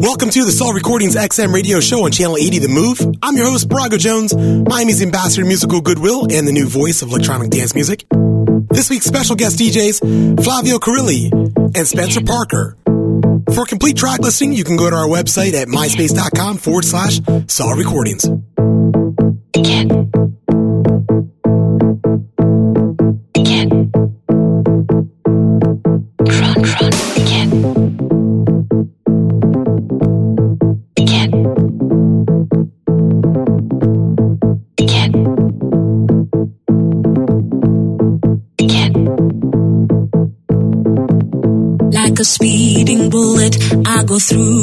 Welcome to the Soul Recordings XM radio show on Channel 80 The Move. I'm your host, Birago Jones, Miami's ambassador musical goodwill and the new voice of electronic dance music. This week's special guest DJs, Flavio Kirilli and Spenser Parker. For complete track listing, you can go to our website at myspace.com forward slash Soul Recordings. Go through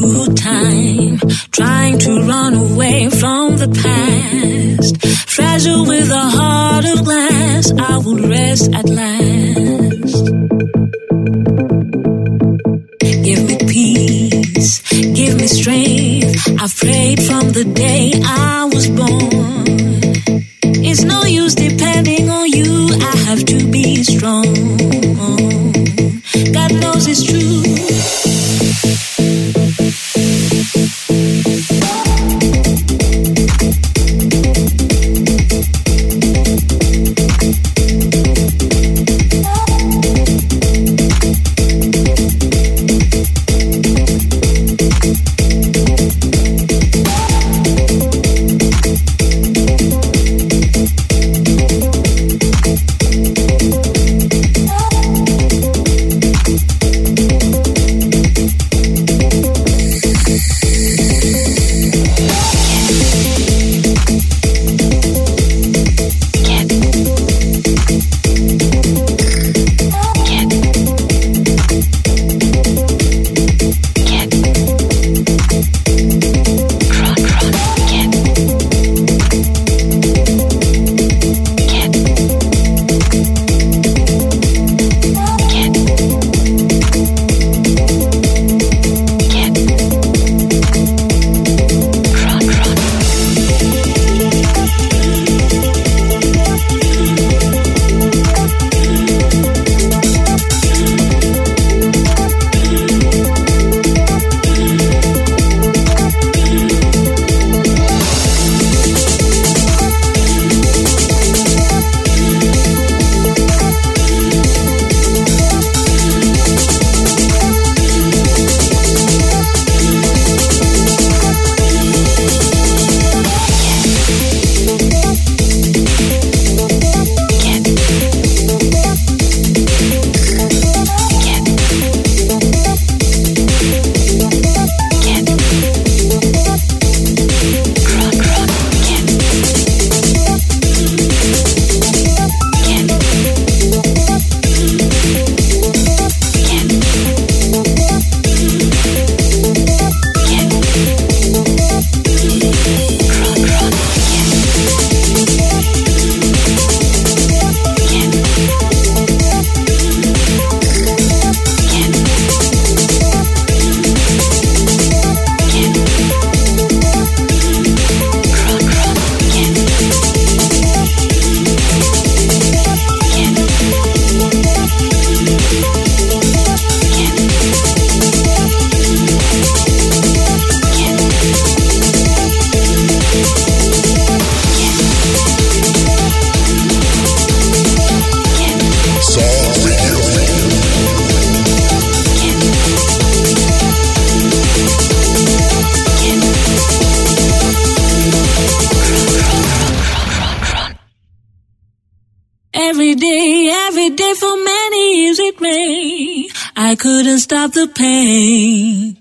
I couldn't stop the pain.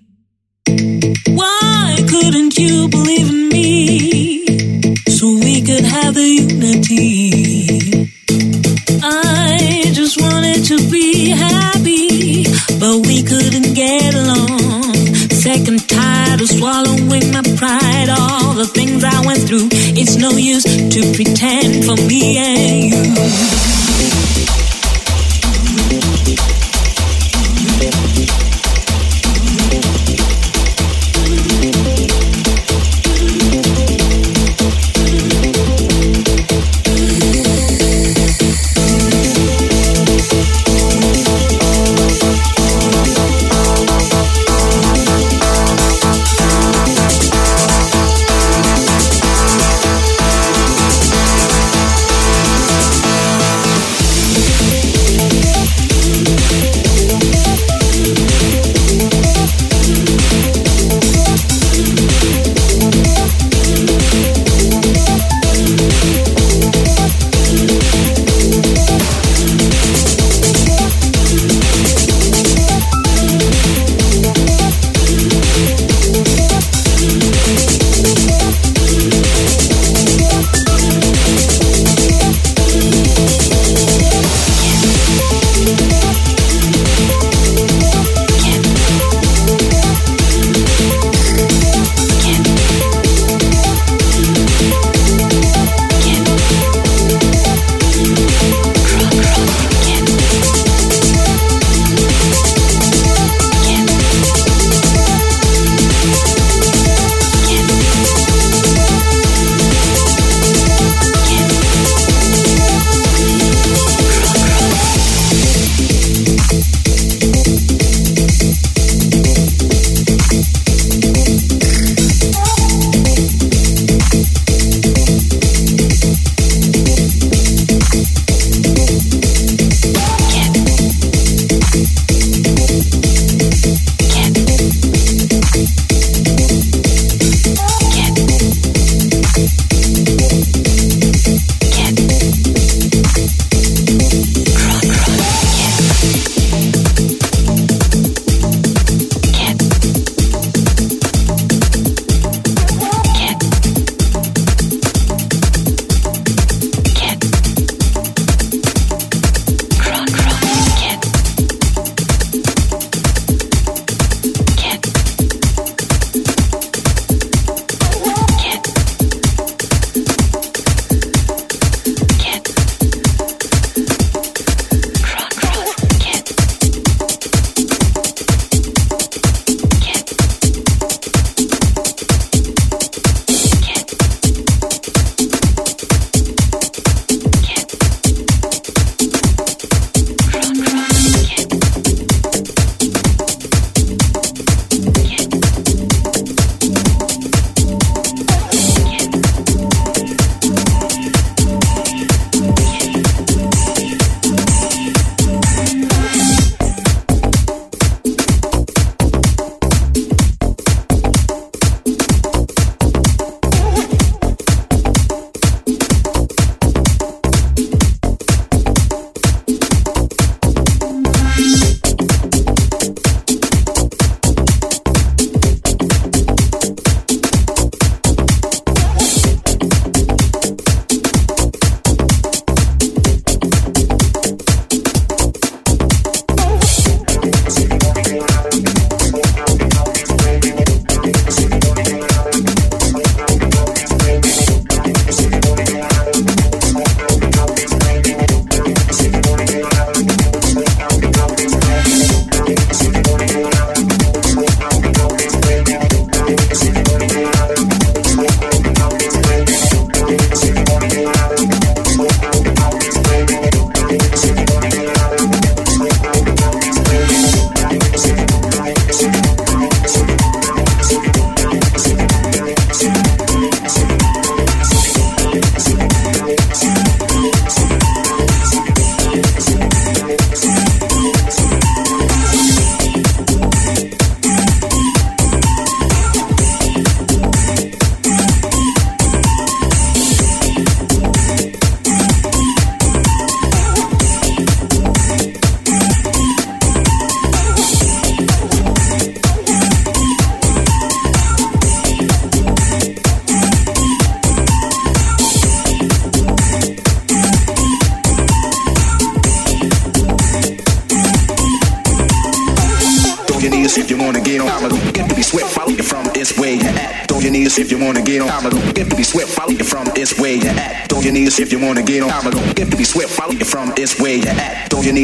Why couldn't you believe in me? So we could have the unity. I just wanted to be happy, but we couldn't get along. Sick and tired of swallowing my pride, all the things I went through. It's no use to pretend for me and you. Thank you.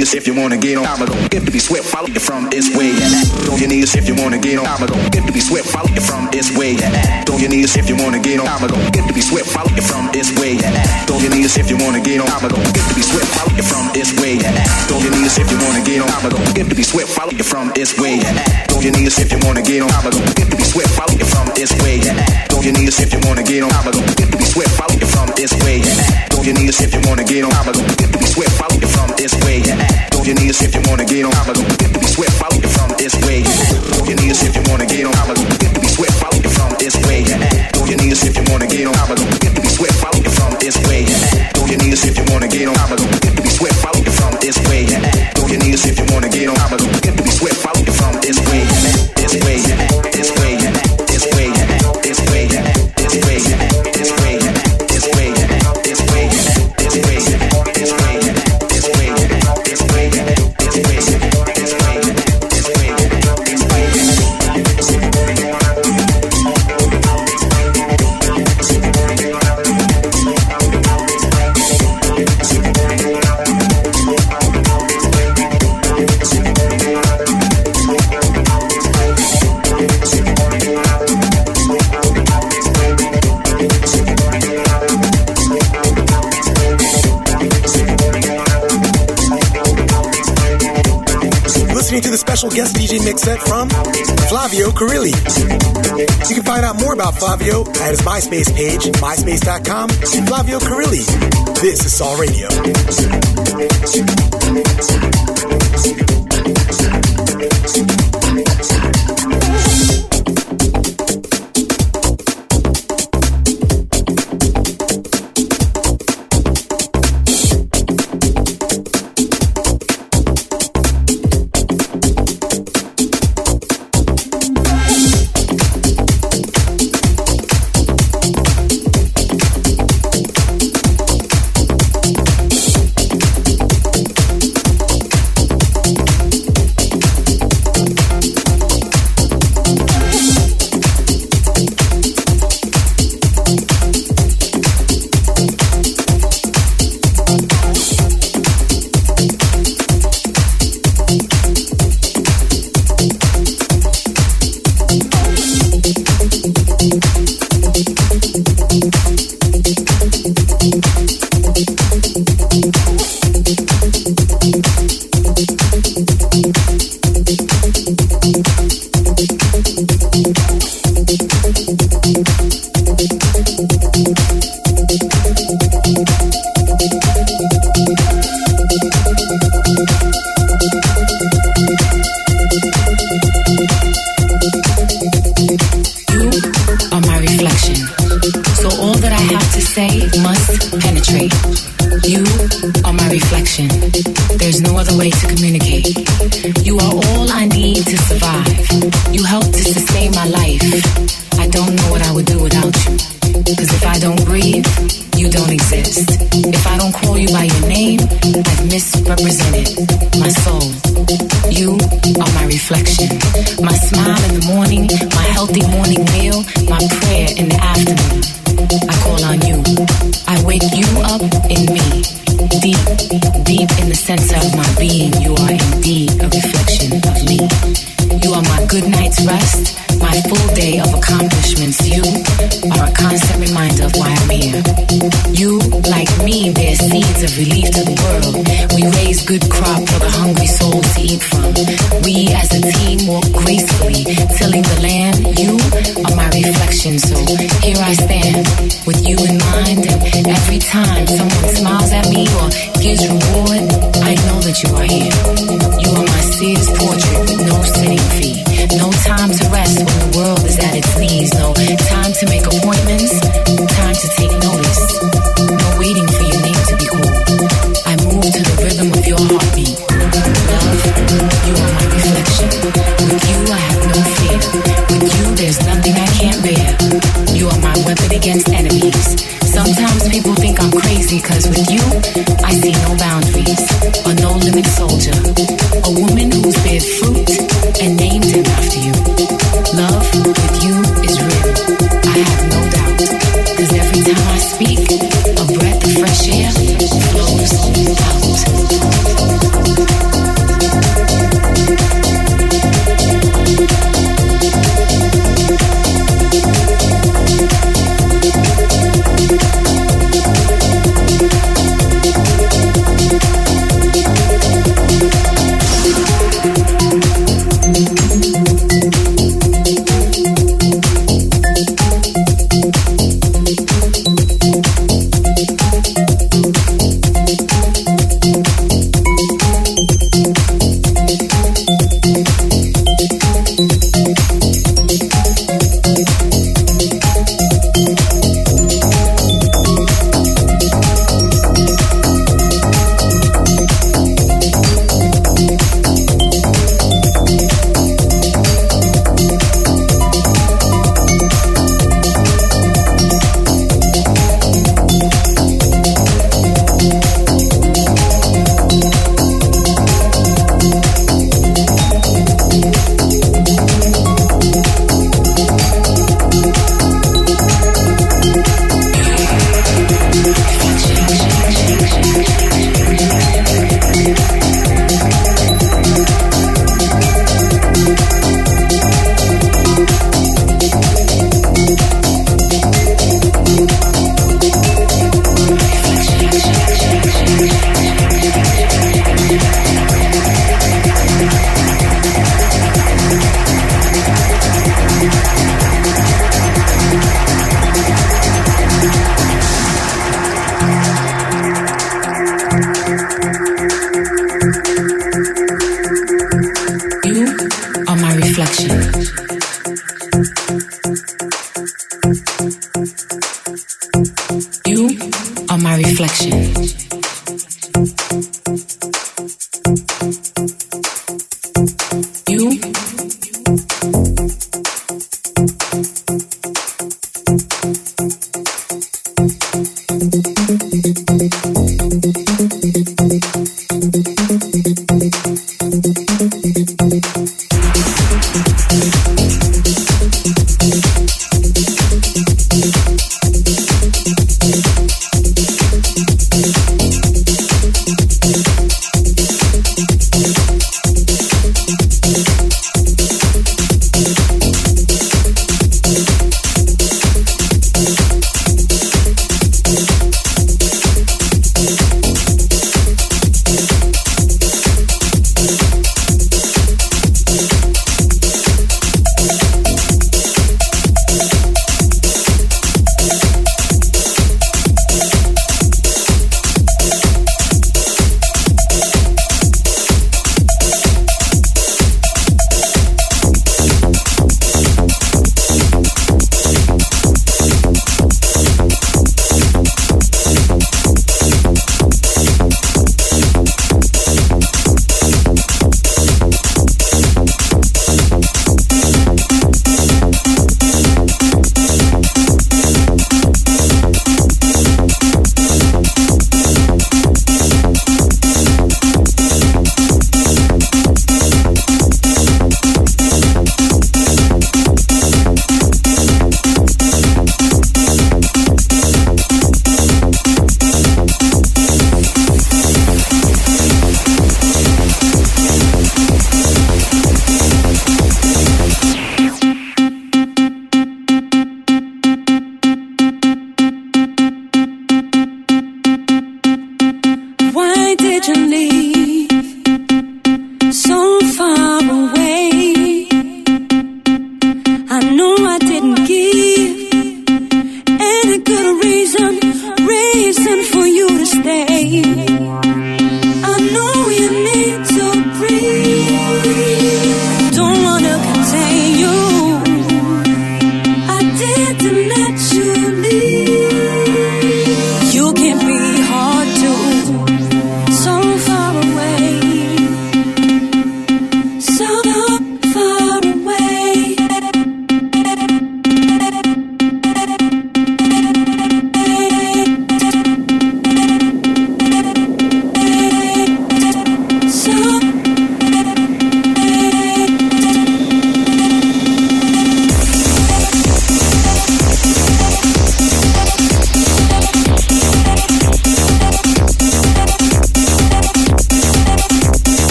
knees if you wanna get on. I'ma go get to be swift, follow you from this way. Act on your knees if you wanna get on. I'ma go get to be swift, follow you from this way. Act on your knees if you wanna get on. I'ma go get to be swift, follow you from this way. Act on your knees if you wanna get on. I'ma go get to be swift, follow you from this way. Act on your knees if you wanna get on. I'ma go get to be swept, follow you from this way. Act on your knees if you wanna get on. I'ma go get to be swift, follow you from this way. Act on your knees if you wanna get on. I'ma go get to be swept, follow you from this way. Act your knees if you wanna get on. I'ma go get to be swift, follow you from this way. Yeah your knees if you wanna get on. I'ma get to be swept. Follow you from this way. Throw your knees if you wanna get on. I'ma get to be swept. Follow you from this way. Throw your knees if you wanna get on. I'ma DJ mix set from Flavio Kirilli. You can find out more about Flavio at his MySpace page, myspace.com, Flavio Kirilli. This is Soul Radio.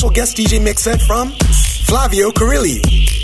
Special guest DJ mix set from Flavio Kirilli.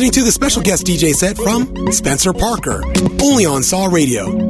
Listening to the special guest DJ set from Spenser Parker, only on Soul Radio.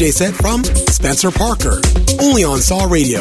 DJ set from Spenser Parker, only on Soul Radio.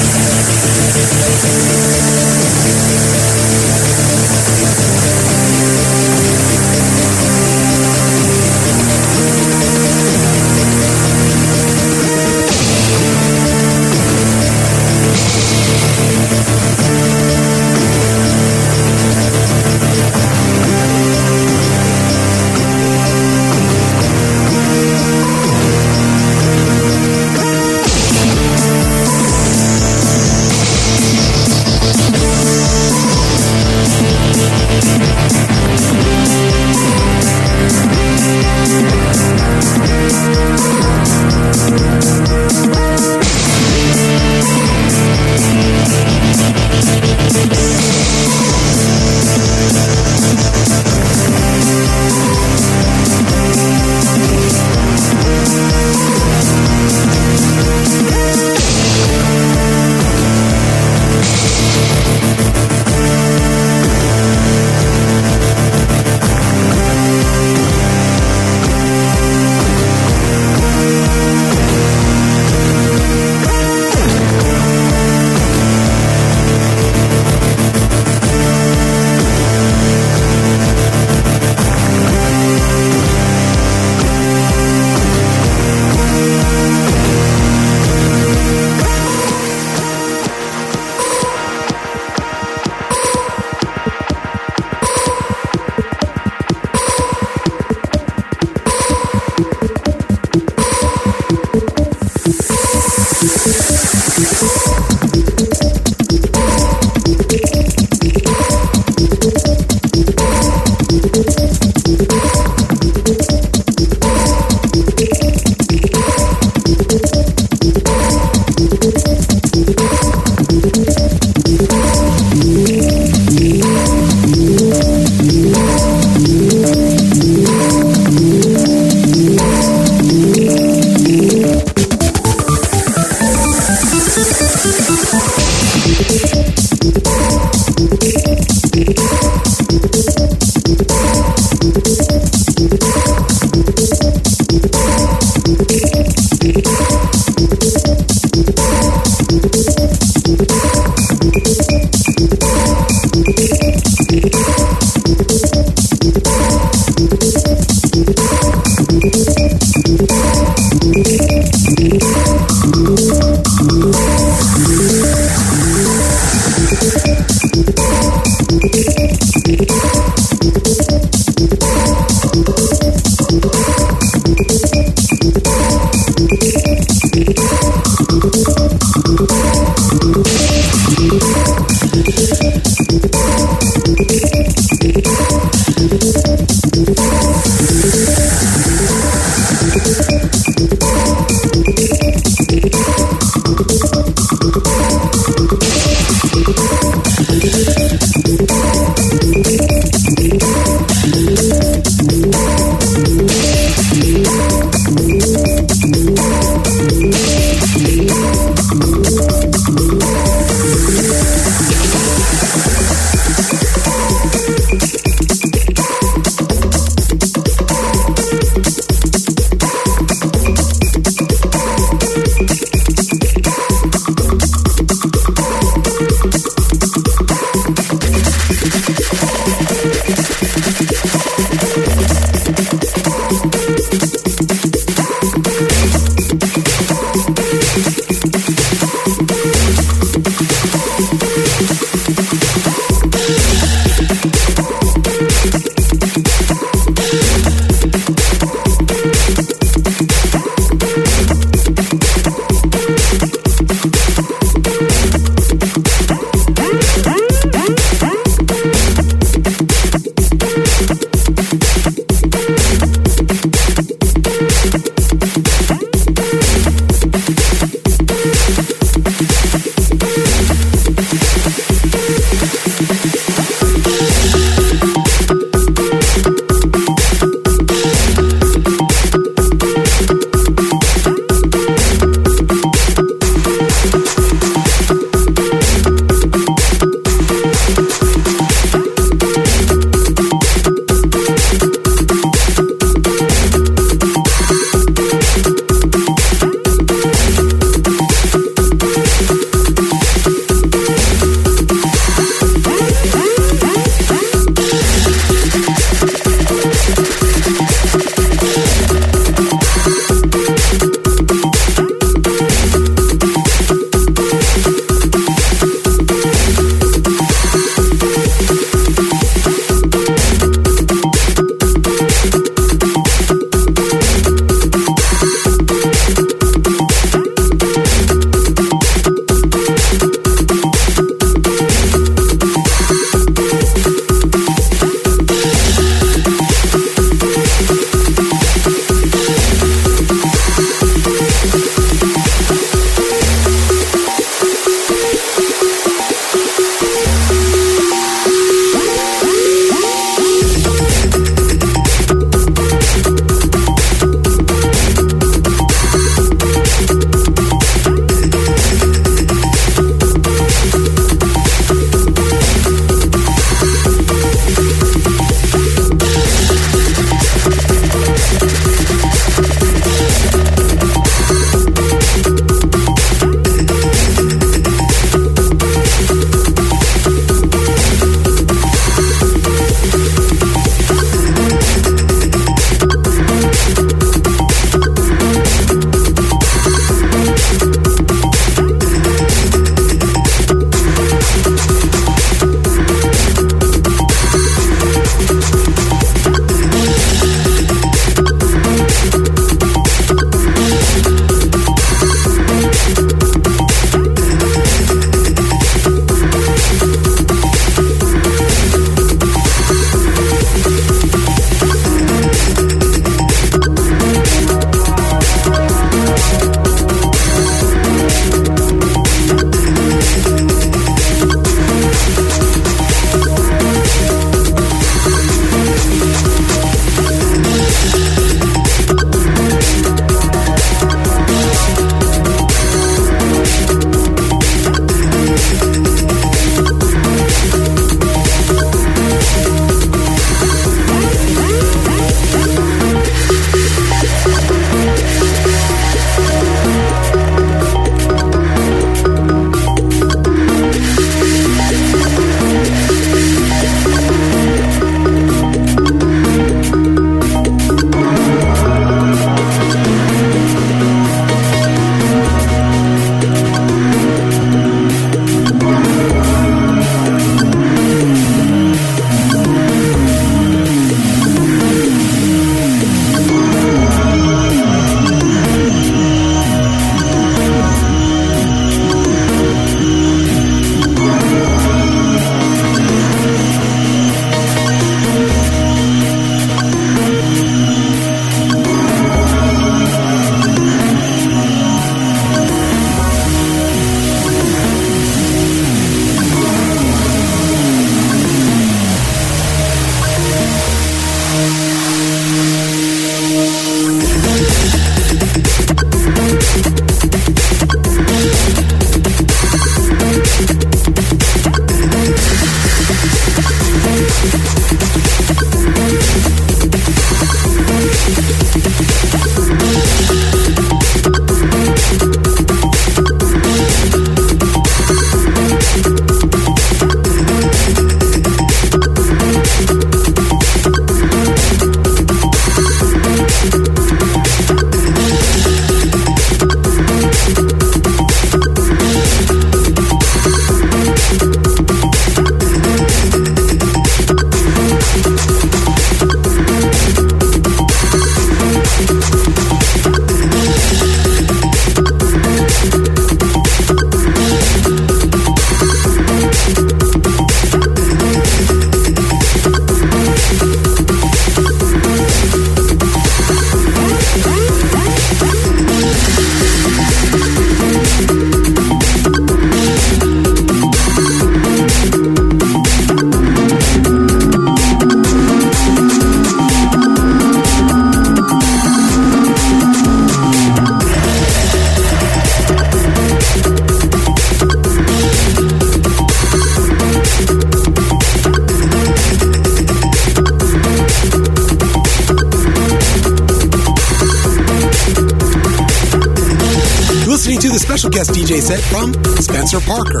Set from Spenser Parker,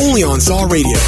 only on Soul Radio.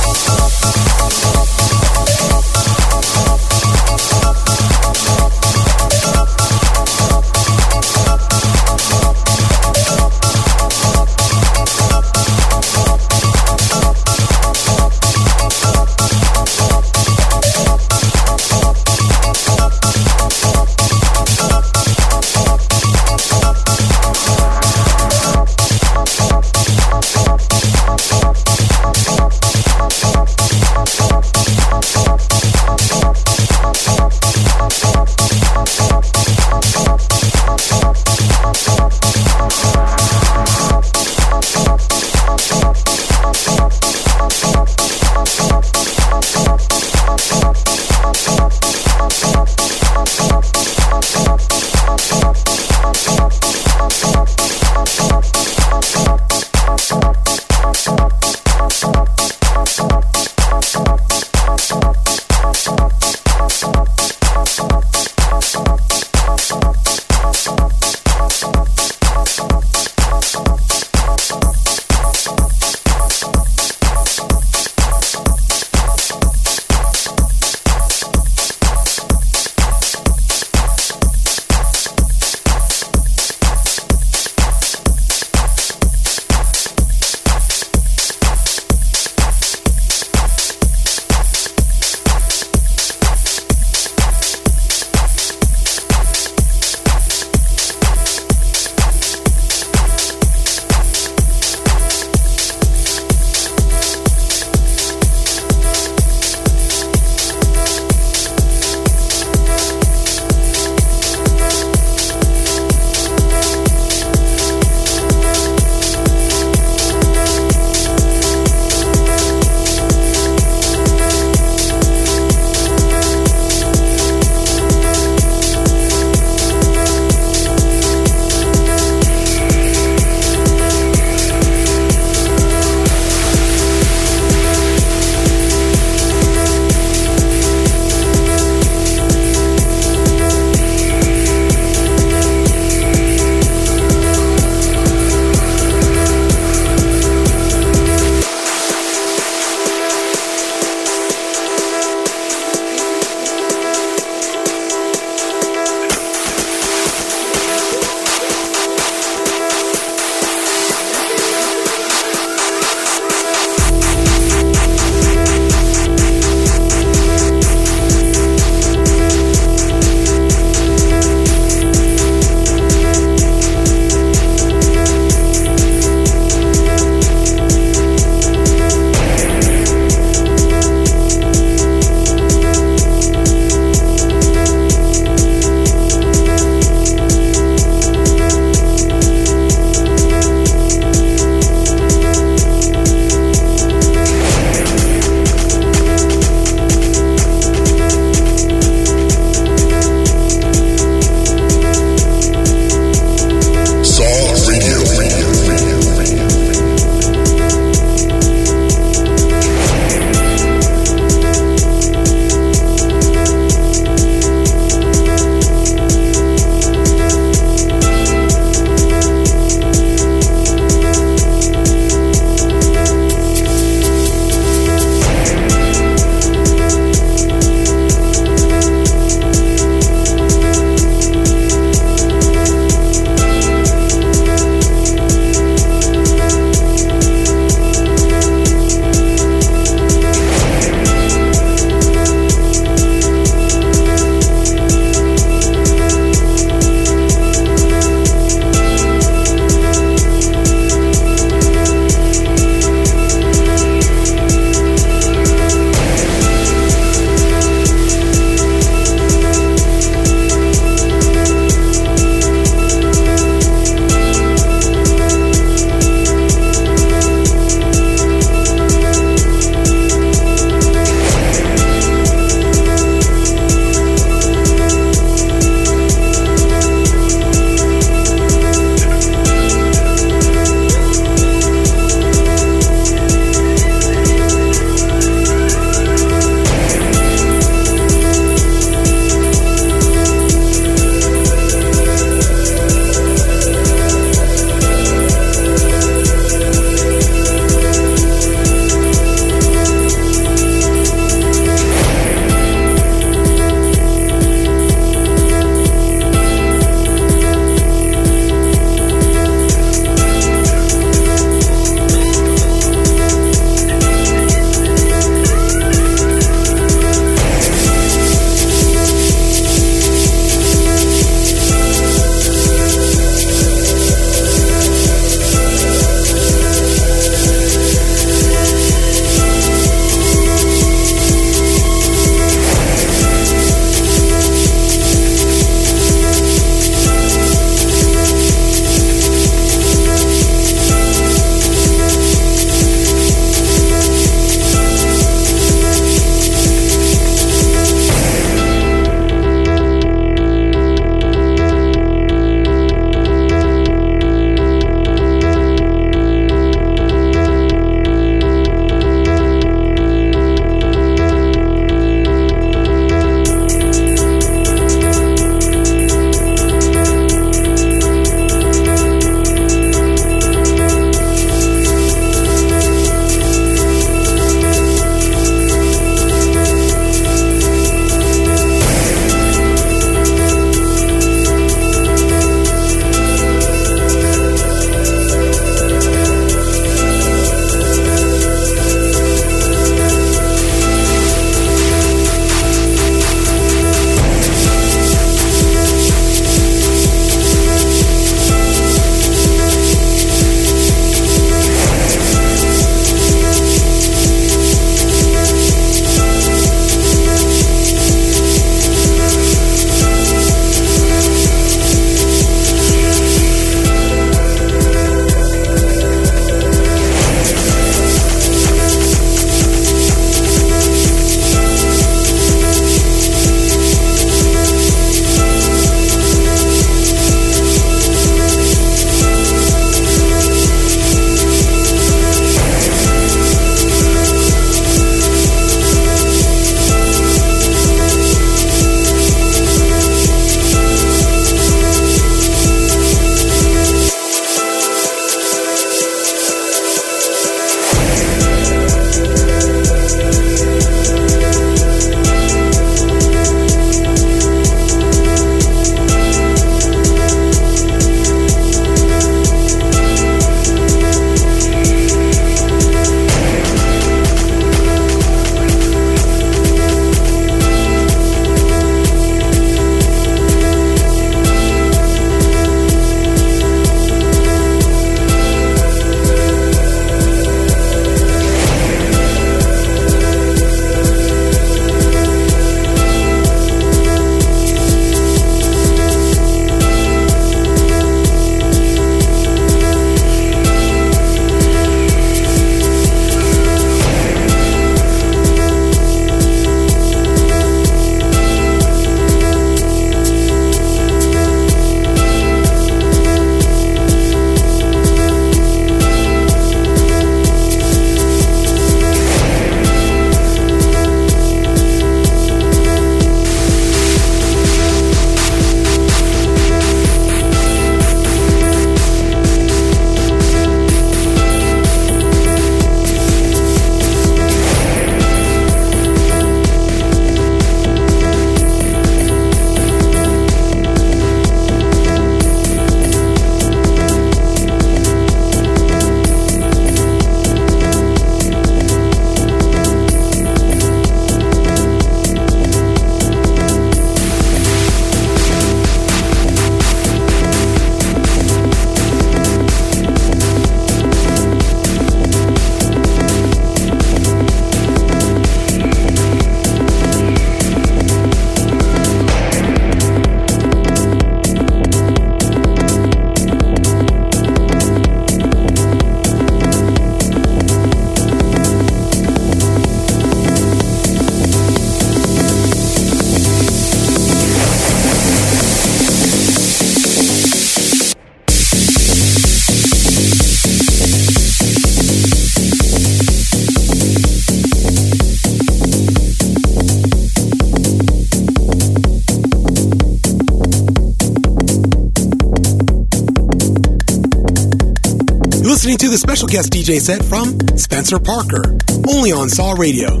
Listening to the special guest DJ set from Spenser Parker, only on Soul Radio.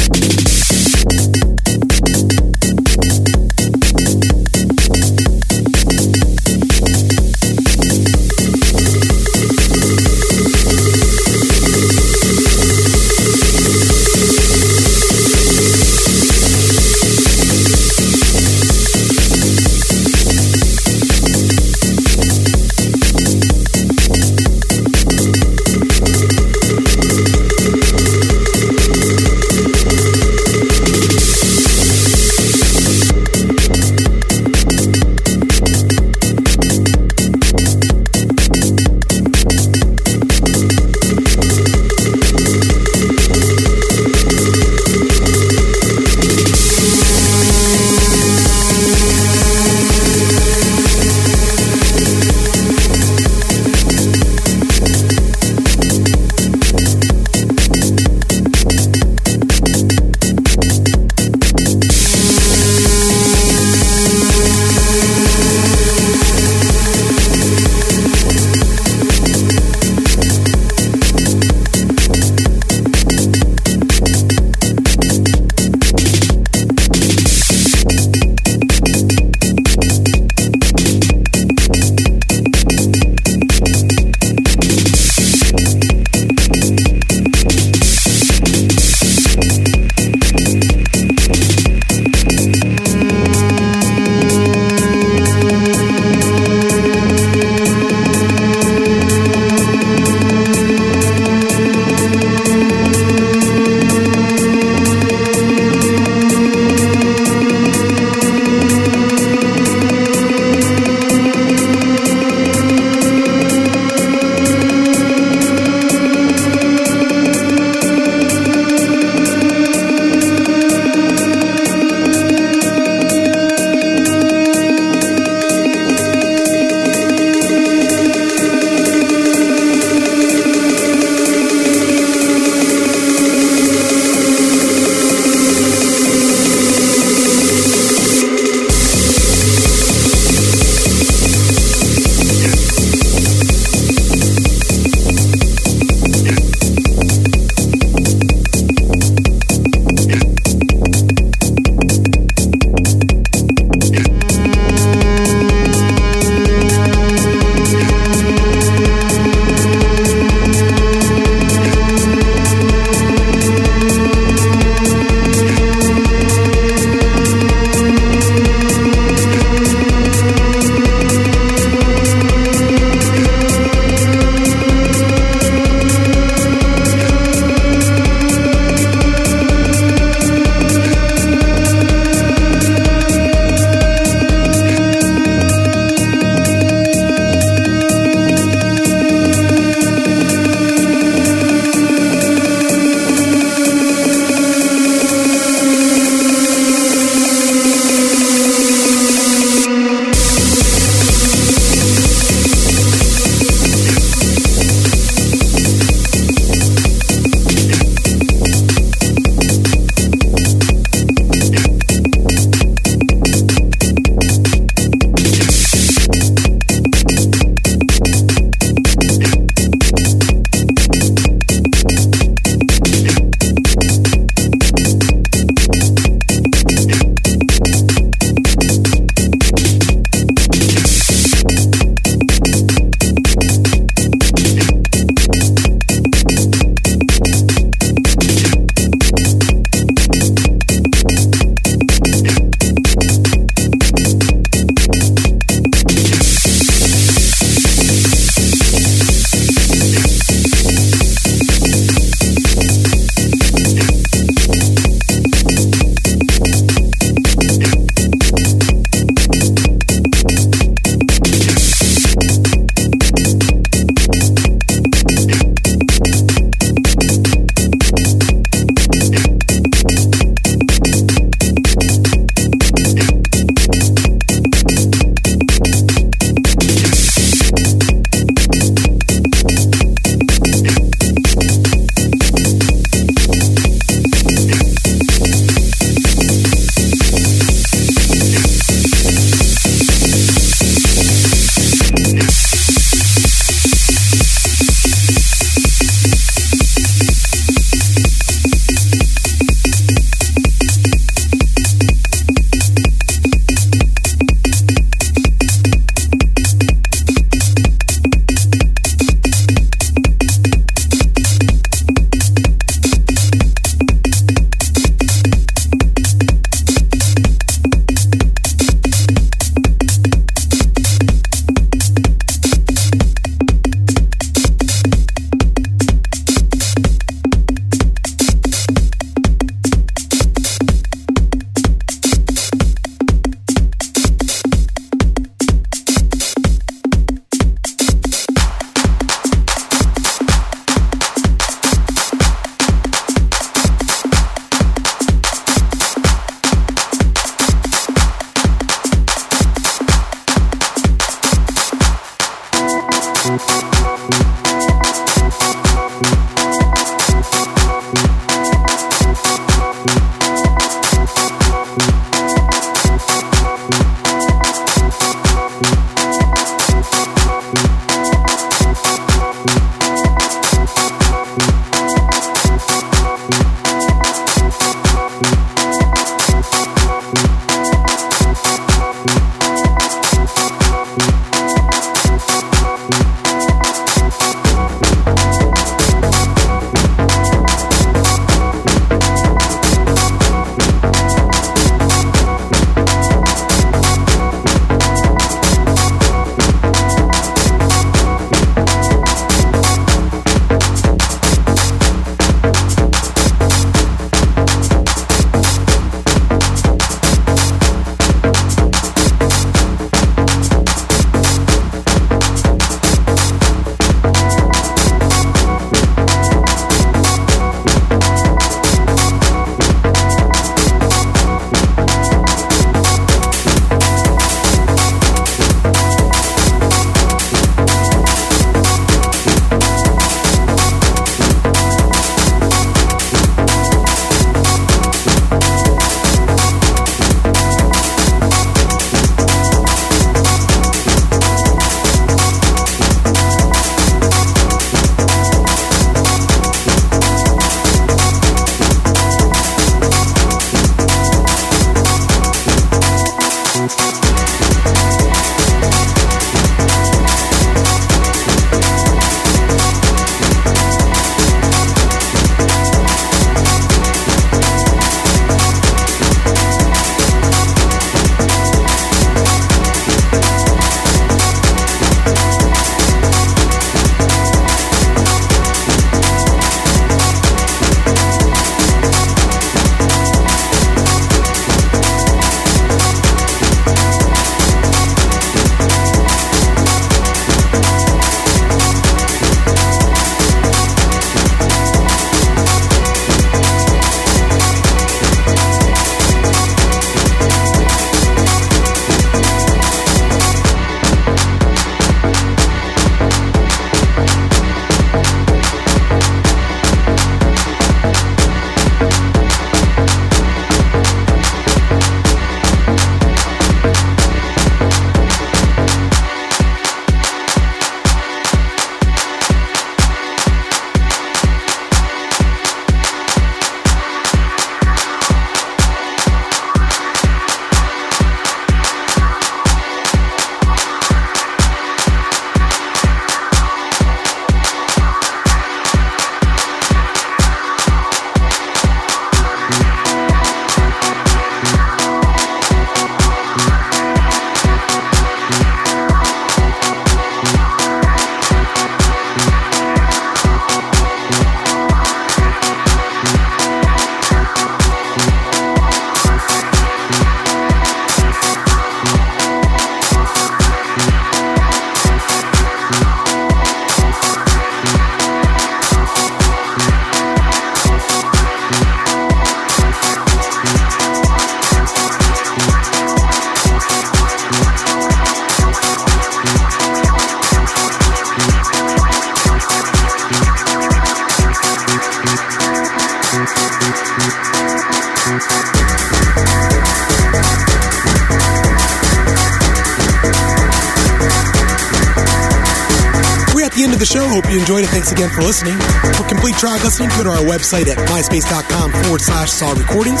Listening. For complete track listing, go to our website at myspace.com forward slash soul recordings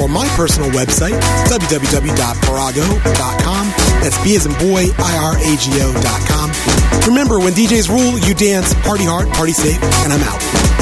or my personal website, www.birago.com. That's B as in boy, I-R-A-G-O.com. Remember, when DJs rule, you dance, party hard, party safe, and I'm out.